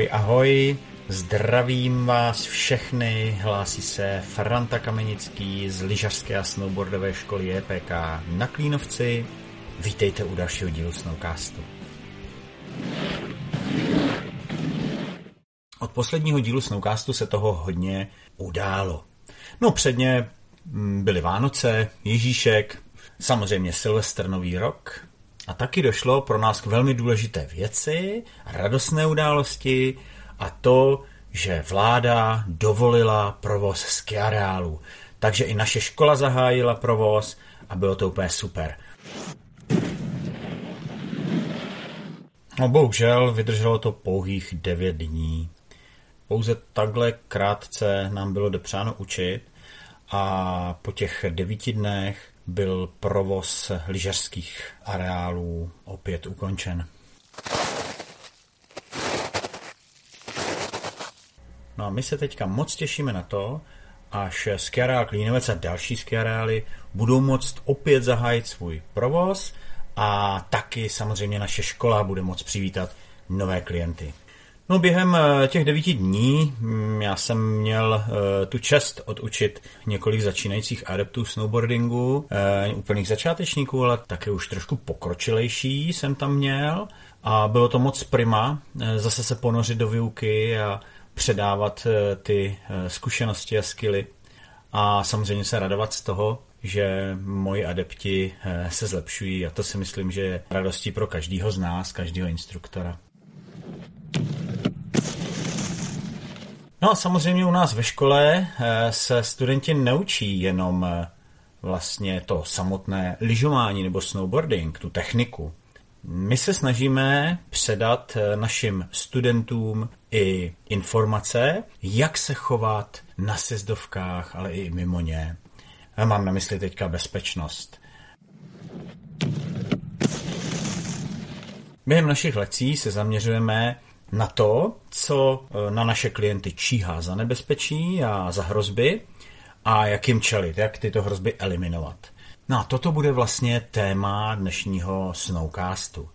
Ahoj, ahoj, zdravím vás všechny, hlásí se Franta Kamenický z lyžařské a snowboardové školy JPK na Klínovci. Vítejte u dalšího dílu Snowcastu. Od posledního dílu Snowcastu se toho hodně událo. No předně mm, byly Vánoce, Ježíšek, samozřejmě Silvestr Nový rok, a taky došlo pro nás k velmi důležité věci, radostné události a to, že vláda dovolila provoz skiareálu. Takže i naše škola zahájila provoz a bylo to úplně super. No bohužel vydrželo to pouhých 9 dní. Pouze takhle krátce nám bylo dopřáno učit a po těch devíti dnech byl provoz lyžařských areálů opět ukončen. No a my se teďka moc těšíme na to, až skiareál Klínovec a další skiareály budou moct opět zahájit svůj provoz a taky samozřejmě naše škola bude moct přivítat nové klienty. No během eh, těch devíti dní mm, já jsem měl eh, tu čest odučit několik začínajících adeptů snowboardingu, eh, úplných začátečníků, ale také už trošku pokročilejší jsem tam měl. A bylo to moc prima zase se ponořit do výuky a předávat ty zkušenosti a skily. A samozřejmě se radovat z toho, že moji adepti se zlepšují. A to si myslím, že je radostí pro každého z nás, každého instruktora. No a samozřejmě u nás ve škole eh, se studenti neučí jenom eh, vlastně to samotné lyžování nebo snowboarding, tu techniku. My se snažíme předat eh, našim studentům i informace, jak se chovat na sezdovkách, ale i mimo ně. Mám na mysli teďka bezpečnost. Během našich lekcí se zaměřujeme na to, co e, na naše klienty číhá za nebezpečí a za hrozby a jak jim čelit, jak tyto hrozby eliminovat. No a toto bude vlastně téma dnešního Snowcastu.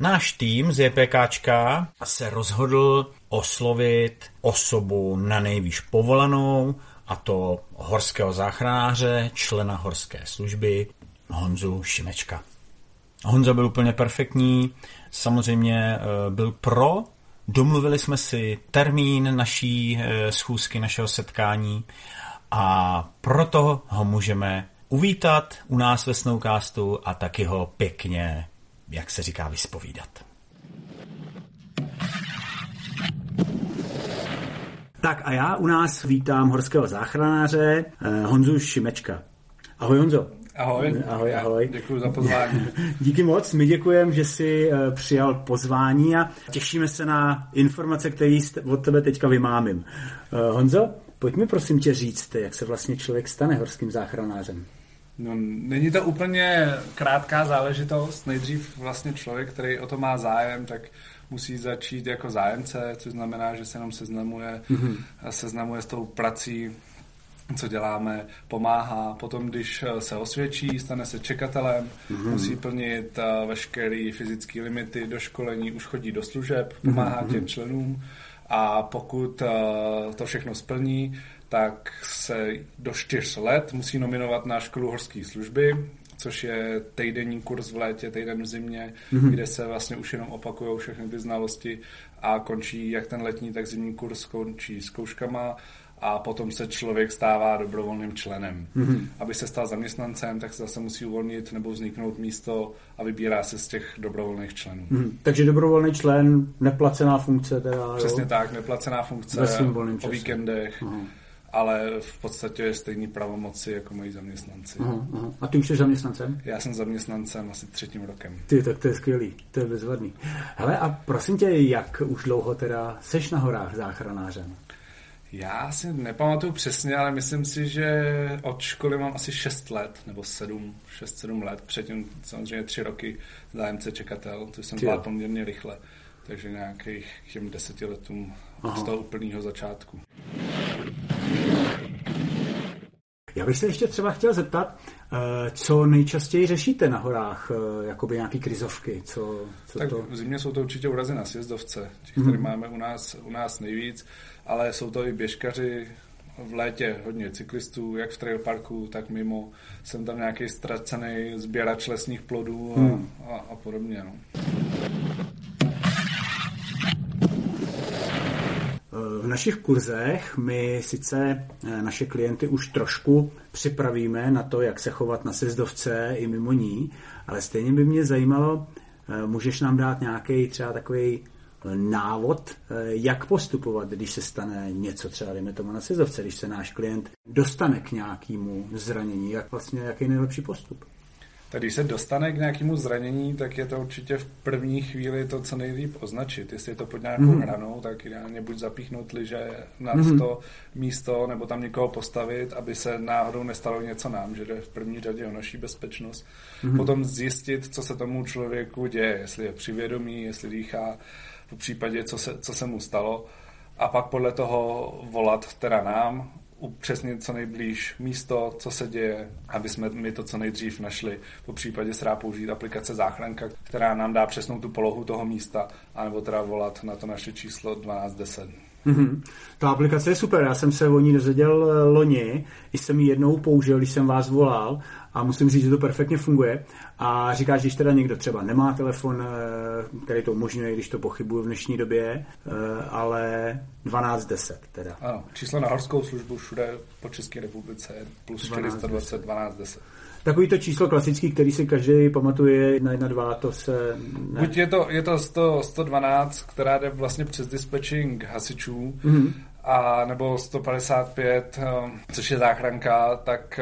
Náš tým z JPKčka se rozhodl oslovit osobu na nejvýš povolanou, a to horského záchranáře, člena horské služby Honzu Šimečka. Honza byl úplně perfektní, samozřejmě eh, byl pro, domluvili jsme si termín naší eh, schůzky, našeho setkání a proto ho můžeme uvítat u nás ve Snowcastu a taky ho pěkně, jak se říká, vyspovídat. Tak a já u nás vítám horského záchranáře eh, Honzu Šimečka. Ahoj Honzo. Ahoj. Ahoj, ahoj. Děkuji za pozvání. Díky moc, my děkujeme, že jsi eh, přijal pozvání a těšíme se na informace, které od tebe teďka vymámím. Eh, Honzo, pojď mi prosím tě říct, jak se vlastně člověk stane horským záchranářem. No, není to úplně krátká záležitost. Nejdřív vlastně člověk, který o to má zájem, tak musí začít jako zájemce, což znamená, že se jenom seznamuje, mm-hmm. seznamuje s tou prací co děláme, pomáhá. Potom, když eh, se osvědčí, stane se čekatelem, mm-hmm. musí plnit uh, veškeré fyzické limity do školení, už chodí do služeb, pomáhá mm-hmm. těm členům a pokud uh, to všechno splní, tak se do čtyř let musí nominovat na školu horské služby, což je týdenní kurz v létě, týden v zimě, mm-hmm. kde se vlastně už jenom opakují všechny ty znalosti a končí jak ten letní, tak zimní kurz končí zkouškama a potom se člověk stává dobrovolným členem. Mm-hmm. Aby se stal zaměstnancem, tak se zase musí uvolnit nebo vzniknout místo a vybírá se z těch dobrovolných členů. Mm-hmm. Takže dobrovolný člen, neplacená funkce teda, Přesně jo? tak, neplacená funkce o víkendech. Mm-hmm ale v podstatě je stejný pravomoci jako moji zaměstnanci. Uh-huh, uh-huh. A ty už jsi zaměstnancem? Já jsem zaměstnancem asi třetím rokem. Ty, tak to je skvělý, to je bezvadný. Hele, a prosím tě, jak už dlouho teda seš na horách záchranářem? Já si nepamatuju přesně, ale myslím si, že od školy mám asi 6 let, nebo 7, 6-7 let. Předtím samozřejmě 3 roky zájemce čekatel, to jsem byl poměrně rychle. Takže nějakých k těm deseti letům Aha. z toho úplného začátku. Já bych se ještě třeba chtěl zeptat, eh, co nejčastěji řešíte na horách, eh, jakoby nějaký krizovky? Co, co tak to? v zimě jsou to určitě urazy na sjezdovce, těch, mm-hmm. které máme u nás, u nás nejvíc, ale jsou to i běžkaři, v létě hodně cyklistů, jak v trail parku, tak mimo. Jsem tam nějaký ztracený sběrač lesních plodů a, hmm. a, a podobně. No. V našich kurzech my sice eh, naše klienty už trošku připravíme na to, jak se chovat na sezdovce i mimo ní, ale stejně by mě zajímalo, eh, můžeš nám dát nějaký třeba takový návod, eh, jak postupovat, když se stane něco, třeba dejme tomu na sezdovce, když se náš klient dostane k nějakému zranění, jak vlastně, jaký je nejlepší postup? Tak když se dostane k nějakému zranění, tak je to určitě v první chvíli to, co nejlíp označit. Jestli je to pod nějakou mm. hranou, tak ideálně buď zapíchnout liže na mm. to místo, nebo tam někoho postavit, aby se náhodou nestalo něco nám, že jde v první řadě o naší bezpečnost. Mm. Potom zjistit, co se tomu člověku děje, jestli je přivědomí, jestli dýchá, v případě, co se, co se mu stalo. A pak podle toho volat teda nám, upřesnit co nejblíž místo, co se děje, aby jsme my to co nejdřív našli. Po případě se dá použít aplikace záchranka, která nám dá přesnou tu polohu toho místa, anebo teda volat na to naše číslo 1210. Mm-hmm. Ta aplikace je super, já jsem se o ní dozvěděl eh, loni, i jsem ji jednou použil, když jsem vás volal a musím říct, že to perfektně funguje. A říkáš, když teda někdo třeba nemá telefon, eh, který to umožňuje, když to pochybuju v dnešní době, eh, ale 1210 teda. Ano, číslo na horskou službu všude po České republice plus 420 1210. Takový to číslo klasický, který si každý pamatuje, na 1, to se... Ne. Buď je to, je to 100, 112, která jde vlastně přes dispatching hasičů, mm-hmm. A nebo 155, eh, což je záchranka, tak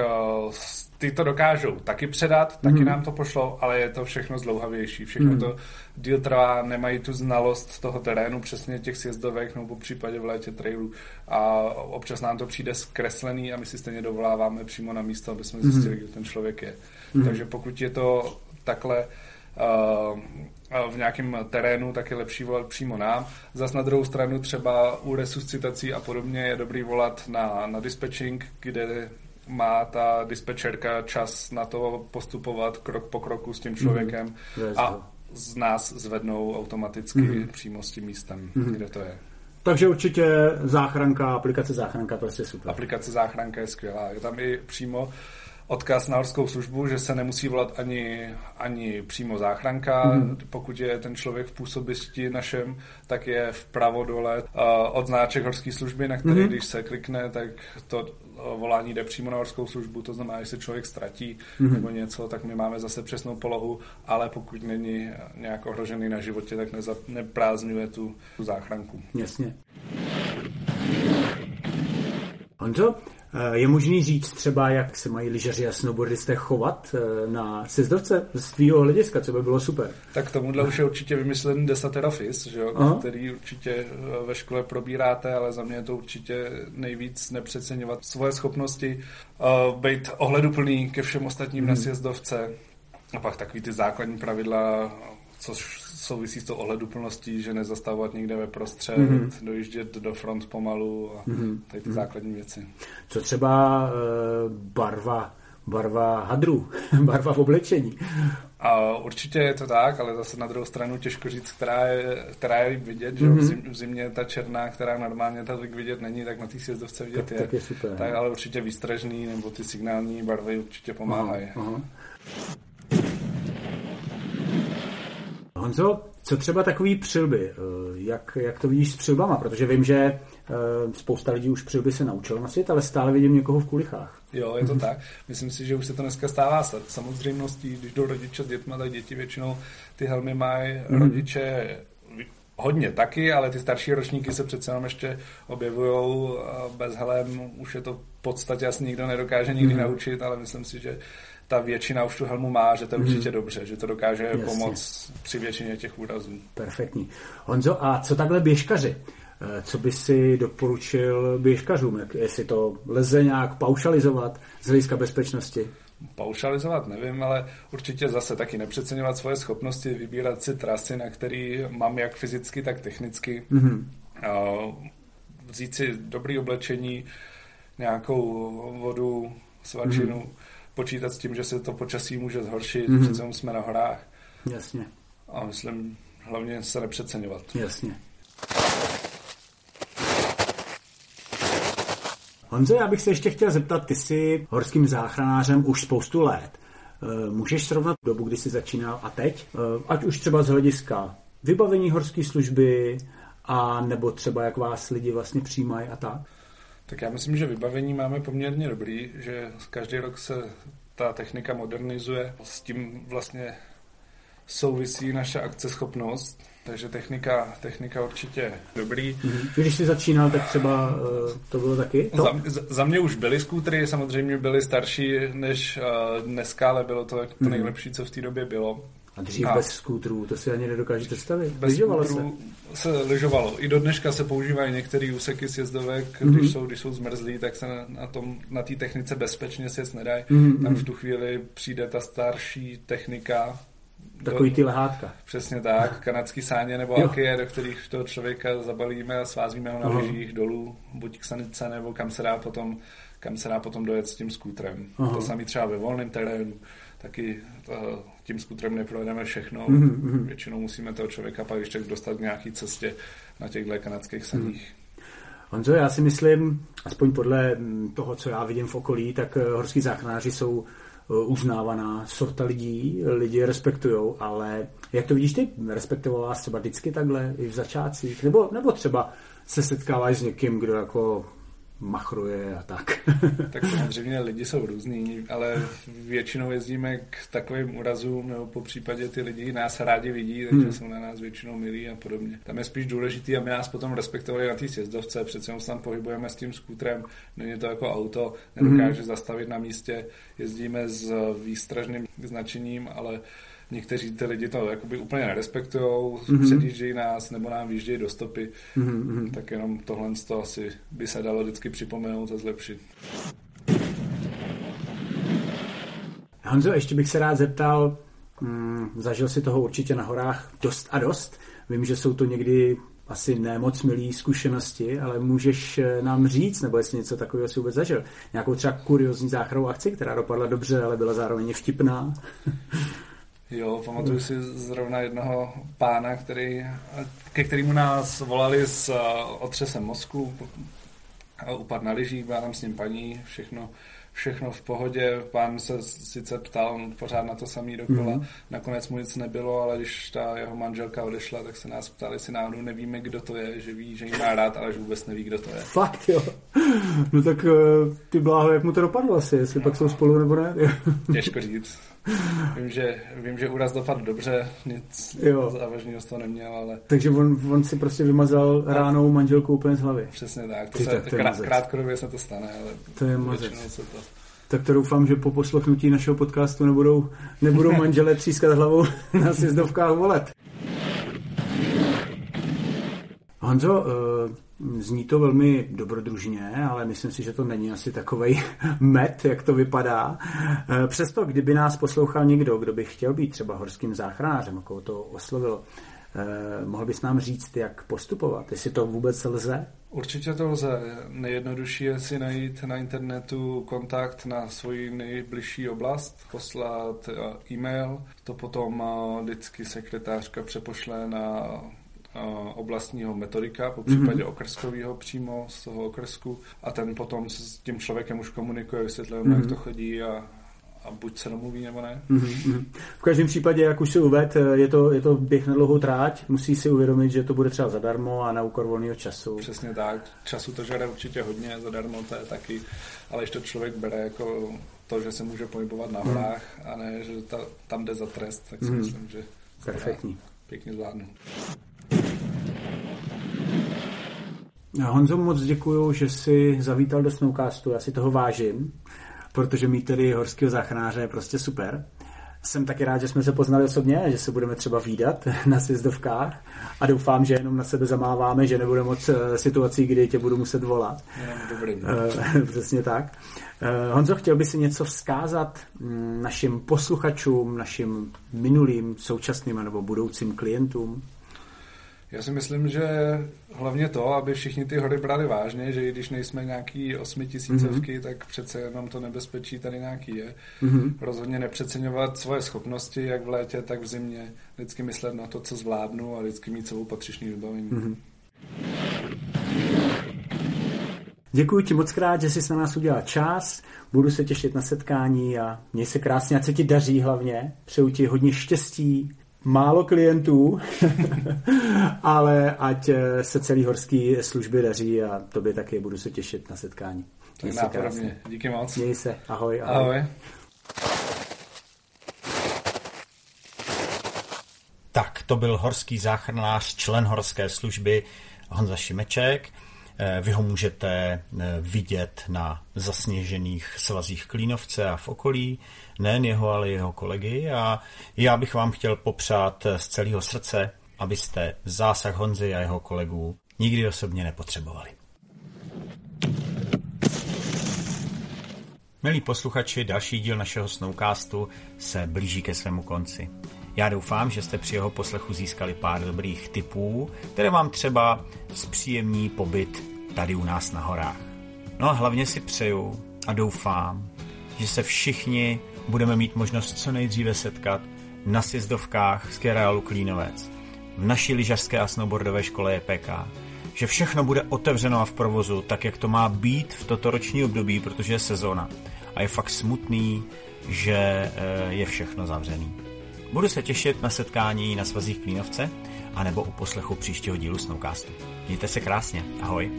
ty to dokážou taky předat, taky mm. nám to pošlo, ale je to všechno zlouhavější. Všechno mm. to díl trvá, nemají tu znalost toho terénu, přesně těch sjezdovek nebo po případě v létě trailu a občas nám to přijde zkreslený a my si stejně dovoláváme přímo na místo, aby jsme zjistili, mm. kde ten člověk je. Mm. Takže pokud je to takhle uh, v nějakém terénu, tak je lepší volat přímo nám. Zas na druhou stranu třeba u resuscitací a podobně je dobrý volat na, na dispatching, kde má ta dispečerka čas na to postupovat krok po kroku s tím člověkem mm-hmm. a z nás zvednou automaticky mm-hmm. přímo s tím místem, mm-hmm. kde to je. Takže určitě záchranka, aplikace záchranka, to je super. Aplikace záchranka je skvělá. Je tam i přímo odkaz na horskou službu, že se nemusí volat ani, ani přímo záchranka. Mm. Pokud je ten člověk v působišti našem, tak je vpravo dole uh, od značek horské služby, na který, mm. když se klikne, tak to volání jde přímo na horskou službu, to znamená, že se člověk ztratí mm-hmm. nebo něco, tak my máme zase přesnou polohu, ale pokud není nějak ohrožený na životě, tak neza, neprázdňuje tu, tu záchranku. Jasně. Honzo, Eh, je možný říct třeba, jak se mají lyžaři a snowboardisté chovat eh, na sezdovce z tvýho hlediska, co by bylo super? Tak tomuhle už je určitě vymyslený Desater Office, že jo? který určitě eh, ve škole probíráte, ale za mě je to určitě nejvíc nepřeceňovat svoje schopnosti, uh, být ohleduplný ke všem ostatním hmm. na sjezdovce, a pak takový ty základní pravidla, což souvisí s tou ohleduplností, že nezastavovat někde ve prostřed, mm-hmm. dojíždět do front pomalu a mm-hmm. tady ty mm-hmm. základní věci. Co třeba e, barva, barva hadru, barva v oblečení? A určitě je to tak, ale zase na druhou stranu těžko říct, která je, která je vidět, že mm-hmm. v, zim, v zimě ta černá, která normálně tak vidět není, tak na té sjezdovce vidět tak, je. Tak je super. Tak, ale určitě výstražný nebo ty signální barvy určitě pomáhají. Aha, aha. Honzo, co třeba takový přilby? Eh, jak, jak to vidíš s přilbama? Protože vím, že eh, spousta lidí už přilby se naučilo nosit, ale stále vidím někoho v kulichách. Jo, je to tak. Myslím si, že už se to dneska stává samozřejmostí. Když jdou rodiče s dětmi, tak děti většinou ty helmy mají mm. rodiče hodně taky, ale ty starší ročníky se přece jenom ještě objevují bez helem. Už je to v podstatě asi nikdo nedokáže nikdy mm. naučit, ale myslím si, že ta většina už tu helmu má, že to je určitě mm. dobře, že to dokáže Jasně. pomoct při většině těch úrazů. Perfektní. Honzo, a co takhle běžkaři? Eh, co by si doporučil běžkařům? Jak, jestli to lze nějak paušalizovat z hlediska bezpečnosti? Paušalizovat nevím, ale určitě zase taky nepřeceňovat svoje schopnosti, vybírat si trasy, na který mám jak fyzicky, tak technicky. Mm-hmm vzít si dobrý oblečení, nějakou vodu, svačinu, mm. Počítat s tím, že se to počasí může zhoršit, mm. přece jsme na horách. Jasně. A myslím, hlavně se nepřeceňovat. Jasně. Honzo, já bych se ještě chtěl zeptat, ty jsi horským záchranářem už spoustu let. Eh, můžeš srovnat dobu, kdy jsi začínal a teď? Eh, ať už třeba z hlediska vybavení horské služby, a nebo třeba jak vás lidi vlastně přijímají a tak? Tak já myslím, že vybavení máme poměrně dobrý, že každý rok se ta technika modernizuje. S tím vlastně souvisí naše akceschopnost, takže technika, technika určitě dobrý. Mm-hmm. Když jsi začínal, tak třeba uh, to bylo taky? To? Za, za mě už byly skútry, samozřejmě byly starší než uh, dneska, ale bylo to to mm-hmm. nejlepší, co v té době bylo. A dřív a bez skútrů, to si ani nedokážete představit. Bez Lyžovalo se. se lyžovalo. I do dneška se používají některé úseky sjezdovek, mm-hmm. když jsou, když jsou zmrzlí, tak se na, na tom, na té technice bezpečně sjet nedají. Mm-hmm. Tam v tu chvíli přijde ta starší technika, Takový ty lehátka. Přesně tak, kanadský sáně nebo akie, do kterých toho člověka zabalíme a svázíme ho na lyžích dolů, buď k sanice, nebo kam se dá potom, kam se dá potom dojet s tím skútrem. Aha. To samý třeba ve volném terénu, taky to, tím skútrem neprojedeme všechno. Mm-hmm. Většinou musíme toho člověka pak ještě dostat k nějaký cestě na těchto kanadských saních. Mm. Honzo, já si myslím, aspoň podle toho, co já vidím v okolí, tak eh, horský záchranáři jsou Eh, uznávaná sorta lidí, lidi je respektují, ale jak to vidíš ty? Respektoval vás třeba vždycky takhle i v začátcích? Nebo, nebo třeba se setkáváš s někým, kdo jako machruje a tak. tak samozřejmě lidi jsou různý, ale většinou jezdíme k takovým urazům, nebo po případě ty lidi nás rádi vidí, takže hmm. jsou na nás většinou milí a podobně. Tam je spíš důležitý, aby nás potom respektovali na té sjezdovce, přece se tam pohybujeme s tím skútrem, není to jako auto, nedokáže hmm. zastavit na místě, jezdíme s výstražným značením, ale někteří ty lidi to jakoby úplně nerespektují, mm-hmm. předjíždějí nás nebo nám výjíždějí do stopy, mm-hmm. tak jenom tohle to asi by se dalo vždycky připomenout a zlepšit. Honzo, ještě bych se rád zeptal, mm, zažil si toho určitě na horách dost a dost. Vím, že jsou to někdy asi nemoc milý zkušenosti, ale můžeš eh, nám říct, nebo jestli něco takového si vůbec zažil, nějakou třeba kuriozní záchrannou akci, která dopadla dobře, ale byla zároveň vtipná. Jo, pamatuju si zrovna jednoho pána, který, ke kterému nás volali s eh, otřesem mozku, upadl na lyžích, byla tam s ním paní, všechno, všechno v pohodě. Pán se sice ptal pořád na to samý dokola, mm-hmm. nakonec mu nic nebylo, ale když ta jeho manželka odešla, tak se nás ptali, si náhodou nevíme, kdo to je, že ví, že jí má rád, ale že vůbec neví, kdo to je. Fakt jo. No tak eh, ty bláho, jak mu to dopadlo asi, jestli no. pak jsou spolu nebo ne? Těžko říct. Vím, že, vím, že úraz dopadl dobře, nic jo. závažného z toho neměl, ale... Takže on, on si prostě vymazal a... ránou manželku úplně z hlavy. Přesně tak, to Ty, se, tak to krát, krátkodobě se to stane, ale to je mazec. Se to... Tak to doufám, že po poslechnutí našeho podcastu nebudou, nebudou manželé třískat hlavou na sjezdovkách volet. Honzo, uh Zní to velmi dobrodružně, ale myslím si, že to není asi takový met, jak to vypadá. E, přesto, kdyby nás poslouchal někdo, kdo by chtěl být třeba horským záchranářem, jako to oslovilo, e, mohl bys nám říct, jak postupovat, jestli to vůbec lze? Určitě to lze. Nejjednodušší je si najít na internetu kontakt na svoji nejbližší oblast, poslat e-mail, to potom vždycky sekretářka přepošle na oblastního metodika, po případě mm-hmm. okrskového přímo z toho okrsku a ten potom s tím člověkem už komunikuje, vysvětluje mm-hmm. jak to chodí a, a buď se domluví nebo ne. Mm-hmm. V každém případě, jak už si uved, je to, je to běh na dlouhou tráť, musí si uvědomit, že to bude třeba zadarmo a na úkor volného času. Přesně tak, času to žere určitě hodně, zadarmo to je taky, ale když to člověk bere jako to, že se může pohybovat na horách mm. a ne, že ta, tam jde za trest, tak si mm. myslím, že Perfektní. pěkně zvládnu. Honzo, moc děkuju, že jsi zavítal do Snowcastu, já si toho vážím, protože mít tedy horského záchranáře je prostě super. Jsem taky rád, že jsme se poznali osobně, že se budeme třeba výdat na sjezdovkách a doufám, že jenom na sebe zamáváme, že nebude moc eh, situací, kdy tě budu muset volat. dobrý. Eh, přesně tak. Eh, Honzo, chtěl by si něco vzkázat mm, našim posluchačům, našim minulým, současným nebo budoucím klientům? Já si myslím, že hlavně to, aby všichni ty hory brali vážně, že i když nejsme nějaký osmitisícovky, mm-hmm. tak přece jenom to nebezpečí tady nějaký je. Mm-hmm. Rozhodně nepřeceňovat svoje schopnosti, jak v létě, tak v zimě. Vždycky myslet na to, co zvládnu a vždycky mít celou patřičný vybavení. Mm-hmm. Děkuji ti moc krát, že jsi na nás udělal čas. Budu se těšit na setkání a měj se krásně, ať se ti daří hlavně. Přeju ti hodně štěstí, málo klientů, ale ať eh, se celý horský služby daří a tobě taky budu se těšit na setkání. Měj se krásně. Díky moc. Měj se. Ahoj. Ahoj. ahoj. Tak, to byl horský záchranář, člen horské služby Honza Šimeček. Eh, vy ho můžete eh, vidět na zasněžených svazích Klínovce a v okolí, nejen jeho, ale jeho kolegy. A já bych vám chtěl popřát eh, z celého srdce, abyste zásah Honzy a jeho kolegů nikdy osobně nepotřebovali. Milí posluchači, další díl našeho Snowcastu se blíží ke svému konci. Já doufám, že jste při jeho poslechu získali pár dobrých tipů, které vám třeba zpříjemní pobyt tady u nás na horách. No a hlavně si přeju a doufám, že se všichni budeme mít možnost co nejdříve setkat na sjezdovkách z Kerálu Klínovec, v naší lyžařské a snowboardové škole JPK, že všechno bude otevřeno a v provozu, tak jak to má být v toto roční období, protože je sezóna. A je fakt smutný, že eh, je všechno zavřený. Budu se těšit na setkání na svazích Klínovce, anebo u poslechu příštího dílu Snowcastu. Mějte se krásně. Ahoj.